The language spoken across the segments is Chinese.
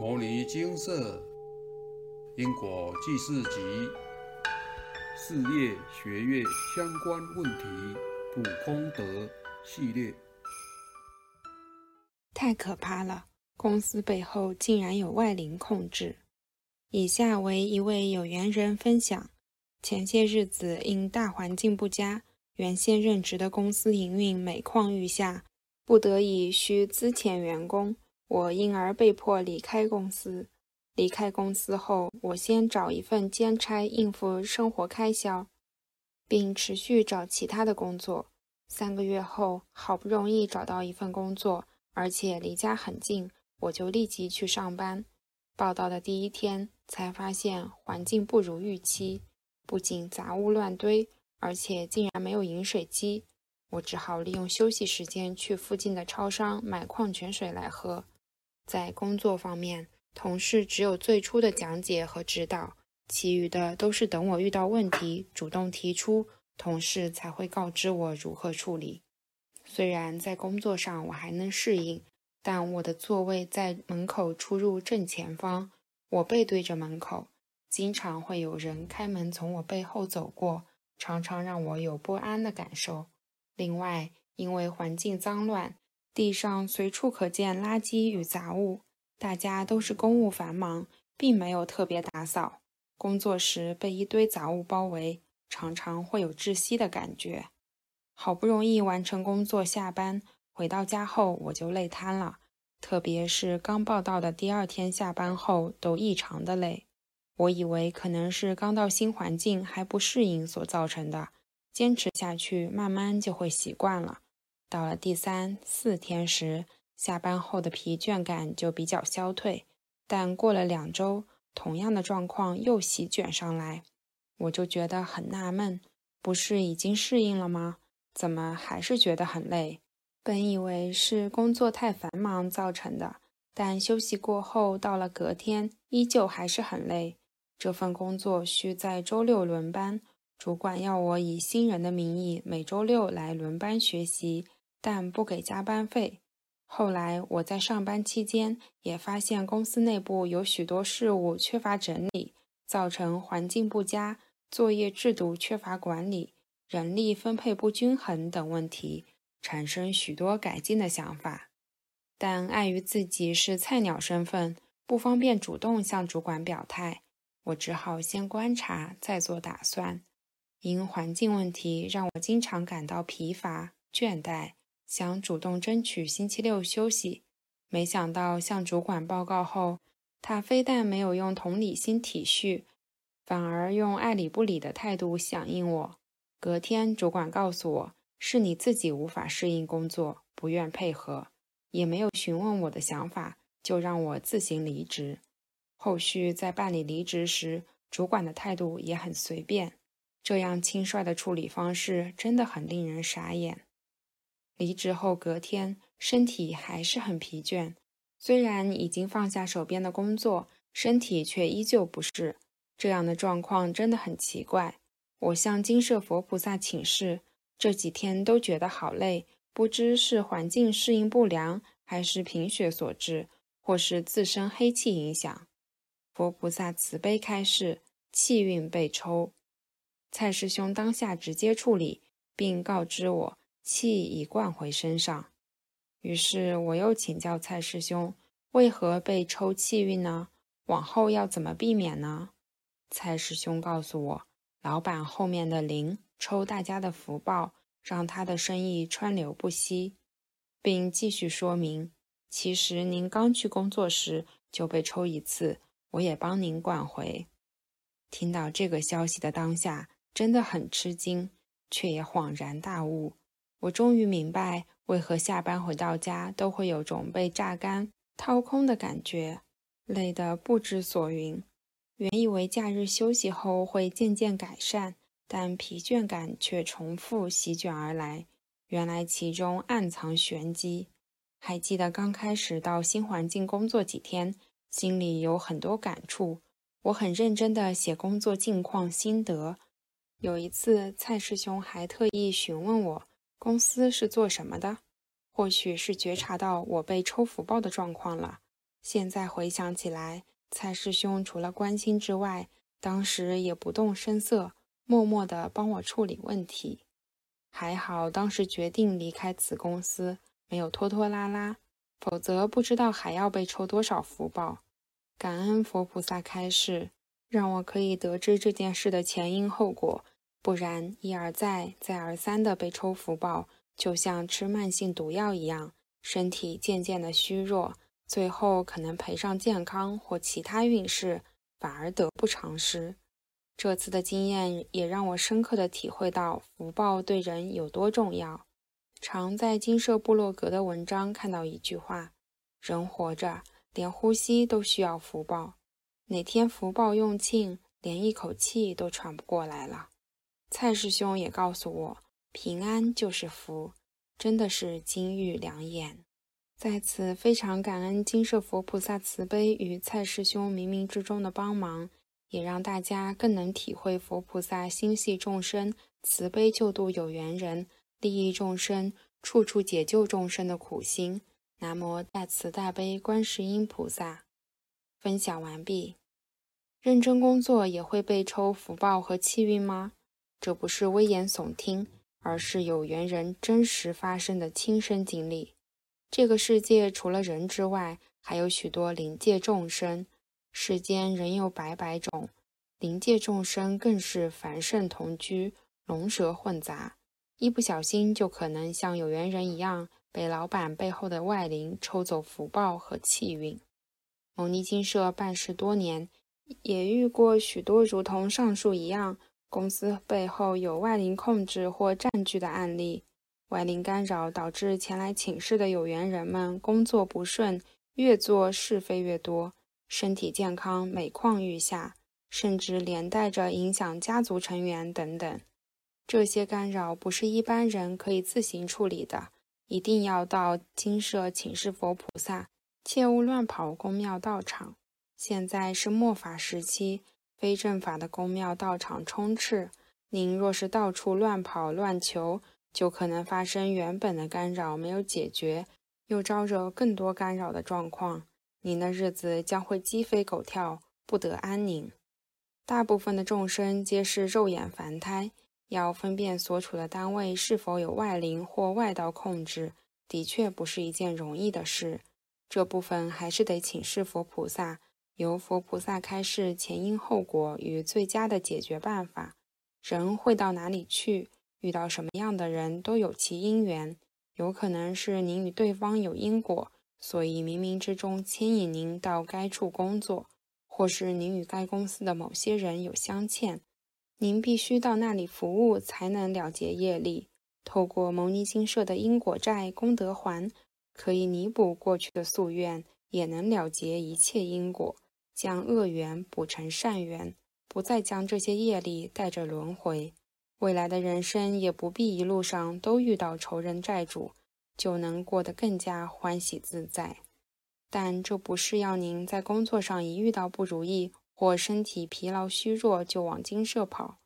摩尼金色因果记事集事业学业相关问题普空德系列，太可怕了！公司背后竟然有外灵控制。以下为一位有缘人分享：前些日子因大环境不佳，原先任职的公司营运每况愈下，不得已需资遣员工。我因而被迫离开公司。离开公司后，我先找一份兼差应付生活开销，并持续找其他的工作。三个月后，好不容易找到一份工作，而且离家很近，我就立即去上班。报道的第一天，才发现环境不如预期，不仅杂物乱堆，而且竟然没有饮水机。我只好利用休息时间去附近的超商买矿泉水来喝。在工作方面，同事只有最初的讲解和指导，其余的都是等我遇到问题主动提出，同事才会告知我如何处理。虽然在工作上我还能适应，但我的座位在门口出入正前方，我背对着门口，经常会有人开门从我背后走过，常常让我有不安的感受。另外，因为环境脏乱。地上随处可见垃圾与杂物，大家都是公务繁忙，并没有特别打扫。工作时被一堆杂物包围，常常会有窒息的感觉。好不容易完成工作，下班回到家后我就累瘫了，特别是刚报道的第二天下班后都异常的累。我以为可能是刚到新环境还不适应所造成的，坚持下去慢慢就会习惯了。到了第三四天时，下班后的疲倦感就比较消退，但过了两周，同样的状况又席卷上来，我就觉得很纳闷，不是已经适应了吗？怎么还是觉得很累？本以为是工作太繁忙造成的，但休息过后，到了隔天，依旧还是很累。这份工作需在周六轮班，主管要我以新人的名义每周六来轮班学习。但不给加班费。后来我在上班期间也发现公司内部有许多事务缺乏整理，造成环境不佳、作业制度缺乏管理、人力分配不均衡等问题，产生许多改进的想法。但碍于自己是菜鸟身份，不方便主动向主管表态，我只好先观察再做打算。因环境问题，让我经常感到疲乏、倦怠。想主动争取星期六休息，没想到向主管报告后，他非但没有用同理心体恤，反而用爱理不理的态度响应我。隔天，主管告诉我是你自己无法适应工作，不愿配合，也没有询问我的想法，就让我自行离职。后续在办理离职时，主管的态度也很随便，这样轻率的处理方式真的很令人傻眼。离职后隔天，身体还是很疲倦。虽然已经放下手边的工作，身体却依旧不适。这样的状况真的很奇怪。我向金舍佛菩萨请示，这几天都觉得好累，不知是环境适应不良，还是贫血所致，或是自身黑气影响。佛菩萨慈悲开示，气运被抽。蔡师兄当下直接处理，并告知我。气已灌回身上，于是我又请教蔡师兄，为何被抽气运呢？往后要怎么避免呢？蔡师兄告诉我，老板后面的灵抽大家的福报，让他的生意川流不息，并继续说明，其实您刚去工作时就被抽一次，我也帮您灌回。听到这个消息的当下，真的很吃惊，却也恍然大悟。我终于明白，为何下班回到家都会有种被榨干、掏空的感觉，累得不知所云。原以为假日休息后会渐渐改善，但疲倦感却重复席卷而来。原来其中暗藏玄机。还记得刚开始到新环境工作几天，心里有很多感触。我很认真地写工作近况心得。有一次，蔡师兄还特意询问我。公司是做什么的？或许是觉察到我被抽福报的状况了，现在回想起来，蔡师兄除了关心之外，当时也不动声色，默默地帮我处理问题。还好当时决定离开此公司，没有拖拖拉拉，否则不知道还要被抽多少福报。感恩佛菩萨开示，让我可以得知这件事的前因后果，不然一而再、再而三的被抽福报，就像吃慢性毒药一样，身体渐渐的虚弱。最后可能赔上健康或其他运势，反而得不偿失。这次的经验也让我深刻的体会到福报对人有多重要。常在金舍部落格的文章看到一句话：人活着，连呼吸都需要福报。哪天福报用尽，连一口气都喘不过来了。蔡师兄也告诉我，平安就是福，真的是金玉良言。在此非常感恩金舍佛菩萨慈悲与蔡师兄冥冥之中的帮忙，也让大家更能体会佛菩萨心系众生、慈悲救度有缘人、利益众生、处处解救众生的苦心。南无大慈大悲观世音菩萨。分享完毕。认真工作也会被抽福报和气运吗？这不是危言耸听，而是有缘人真实发生的亲身经历。这个世界除了人之外，还有许多灵界众生。世间人有百百种，灵界众生更是凡圣同居，龙蛇混杂，一不小心就可能像有缘人一样，被老板背后的外灵抽走福报和气运。牟尼金舍办事多年，也遇过许多如同上述一样，公司背后有外灵控制或占据的案例。外灵干扰导致前来请示的有缘人们工作不顺，越做是非越多，身体健康每况愈下，甚至连带着影响家族成员等等。这些干扰不是一般人可以自行处理的，一定要到金舍请示佛菩萨，切勿乱跑宫庙道场。现在是末法时期，非正法的宫庙道场充斥，您若是到处乱跑乱求，就可能发生原本的干扰没有解决，又招惹更多干扰的状况，您的日子将会鸡飞狗跳，不得安宁。大部分的众生皆是肉眼凡胎，要分辨所处的单位是否有外灵或外道控制，的确不是一件容易的事。这部分还是得请示佛菩萨，由佛菩萨开示前因后果与最佳的解决办法。人会到哪里去？遇到什么样的人都有其因缘，有可能是您与对方有因果，所以冥冥之中牵引您到该处工作；或是您与该公司的某些人有相欠，您必须到那里服务才能了结业力。透过牟尼金舍的因果债功德还，可以弥补过去的夙愿，也能了结一切因果，将恶缘补成善缘，不再将这些业力带着轮回。未来的人生也不必一路上都遇到仇人债主，就能过得更加欢喜自在。但这不是要您在工作上一遇到不如意或身体疲劳虚弱就往金舍跑。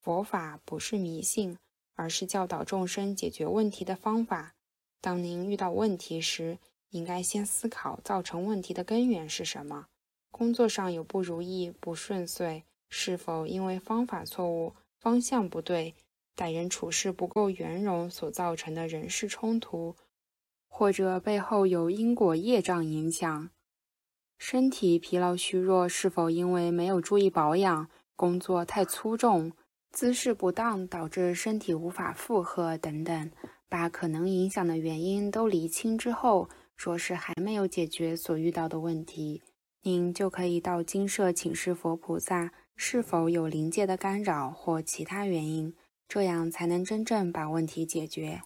佛法不是迷信，而是教导众生解决问题的方法。当您遇到问题时，应该先思考造成问题的根源是什么。工作上有不如意、不顺遂，是否因为方法错误？方向不对，待人处事不够圆融所造成的人事冲突，或者背后有因果业障影响。身体疲劳虚弱，是否因为没有注意保养，工作太粗重，姿势不当导致身体无法负荷等等？把可能影响的原因都厘清之后，若是还没有解决所遇到的问题，您就可以到金舍请示佛菩萨。是否有灵界的干扰或其他原因，这样才能真正把问题解决。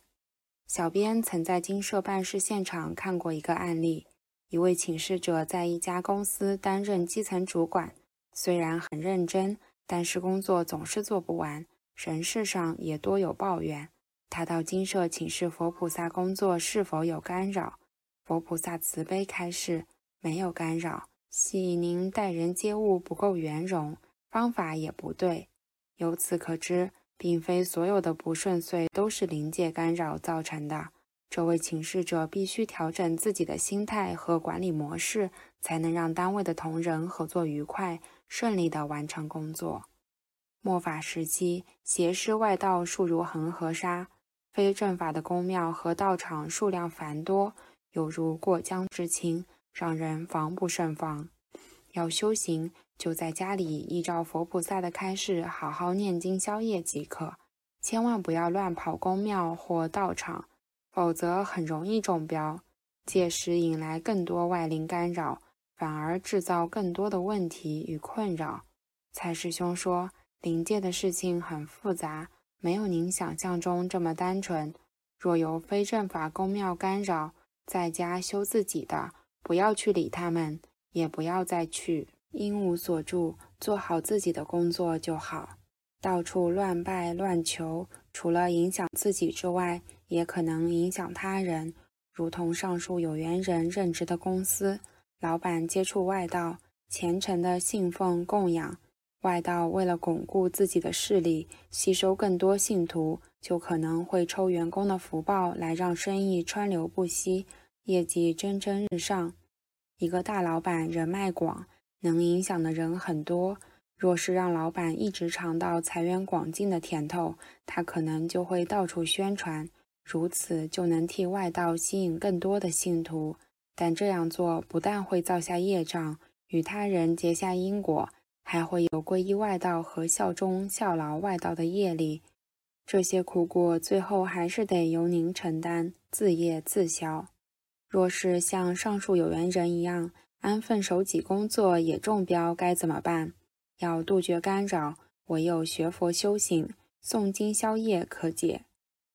小编曾在金社办事现场看过一个案例：一位请示者在一家公司担任基层主管，虽然很认真，但是工作总是做不完，人事上也多有抱怨。他到金社请示佛菩萨工作是否有干扰，佛菩萨慈悲开示：没有干扰，系您待人接物不够圆融。方法也不对，由此可知，并非所有的不顺遂都是灵界干扰造成的，这位请示者必须调整自己的心态和管理模式，才能让单位的同仁合作愉快、顺利地完成工作。末法时期，邪师外道数如恒河沙，非正法的宫庙和道场数量繁多，犹如过江之青，让人防不胜防。要修行，就在家里依照佛菩萨的开示，好好念经消业即可，千万不要乱跑宫庙或道场。否则很容易中标，届时引来更多外灵干扰，反而制造更多的问题与困扰。蔡师兄说，灵界的事情很复杂，没有您想象中这么单纯。若有非正法宫庙干扰，在家修自己的，不要去理他们，也不要再去，因无所住，做好自己的工作就好。到处乱拜乱求，除了影响自己之外，也可能影响他人，如同上述有缘人任职的公司，老板接触外道，虔诚的信奉供养外道，为了巩固自己的势力，吸收更多信徒，就可能会抽员工的福报来让生意川流不息，业绩蒸蒸日上。一个大老板人脉广，能影响的人很多，若是让老板一直尝到财源广进的甜头，他可能就会到处宣传。如此就能替外道吸引更多的信徒，但这样做不但会造下业障，与他人结下因果，还会有皈依外道和效忠效劳外道的业力。这些苦果最后还是得由您承担，自业自消。若是像上述有缘人一样安分守己工作也中标，该怎么办？要杜绝干扰，唯有学佛修行，诵经消业可解。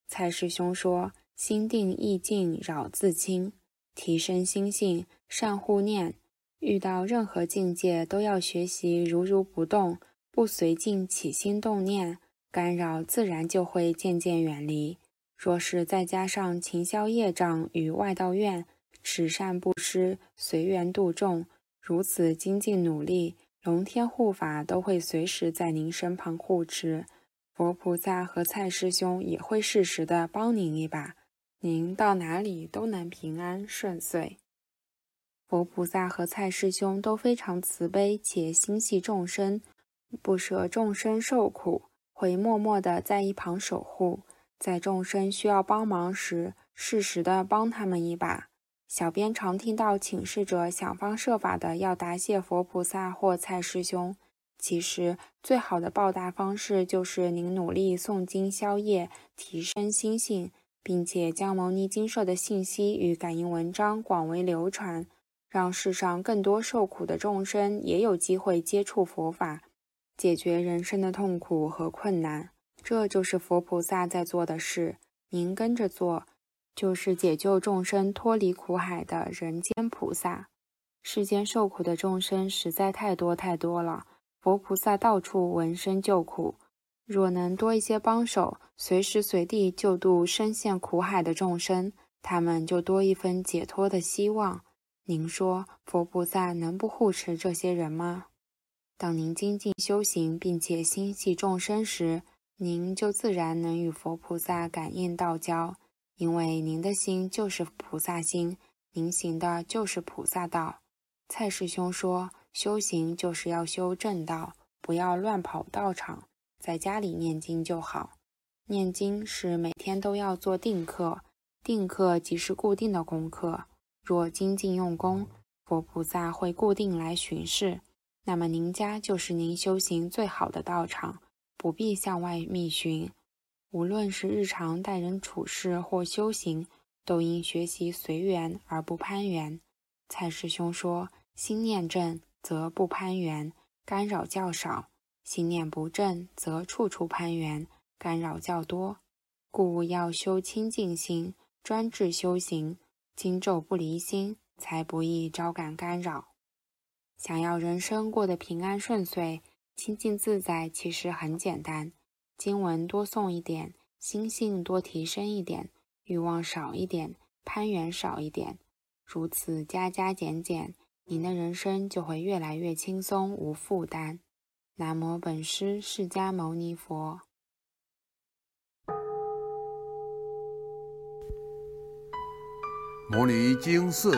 蔡师兄说：“心定意静，扰自清，提升心性，善护念。遇到任何境界，都要学习如如不动，不随境起心动念，干扰自然就会渐渐远离。若是再加上勤消业障与外道愿，持善布施，随缘度众，如此精进努力，龙天护法都会随时在您身旁护持。”佛菩萨和蔡师兄也会适时的帮您一把，您到哪里都能平安顺遂。佛菩萨和蔡师兄都非常慈悲且心系众生，不舍众生受苦，会默默的在一旁守护，在众生需要帮忙时，适时的帮他们一把。小编常听到请示者想方设法的要答谢佛菩萨或蔡师兄。其实，最好的报答方式就是您努力诵经消业，提升心性，并且将牟尼经社的信息与感应文章广为流传，让世上更多受苦的众生也有机会接触佛法，解决人生的痛苦和困难。这就是佛菩萨在做的事，您跟着做，就是解救众生脱离苦海的人间菩萨。世间受苦的众生实在太多太多了。佛菩萨到处闻声救苦，若能多一些帮手，随时随地救度深陷苦海的众生，他们就多一分解脱的希望。您说，佛菩萨能不护持这些人吗？当您精进修行，并且心系众生时，您就自然能与佛菩萨感应道交，因为您的心就是菩萨心，您行的就是菩萨道。蔡师兄说。修行就是要修正道，不要乱跑道场，在家里念经就好。念经是每天都要做定课，定课即是固定的功课。若精进用功，佛菩萨会固定来巡视，那么您家就是您修行最好的道场，不必向外觅寻。无论是日常待人处事或修行，都应学习随缘而不攀缘。蔡师兄说：“心念正。”则不攀缘，干扰较少；心念不正，则处处攀缘，干扰较多。故要修清净心，专志修行，经咒不离心，才不易招感干扰。想要人生过得平安顺遂、清净自在，其实很简单：经文多诵一点，心性多提升一点，欲望少一点，攀缘少一点，如此加加减减。您的人生就会越来越轻松无负担。南无本师释迦牟尼佛。摩尼金色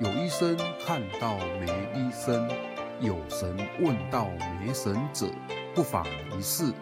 有医生看到没医生，有神问到没神者，不妨一试。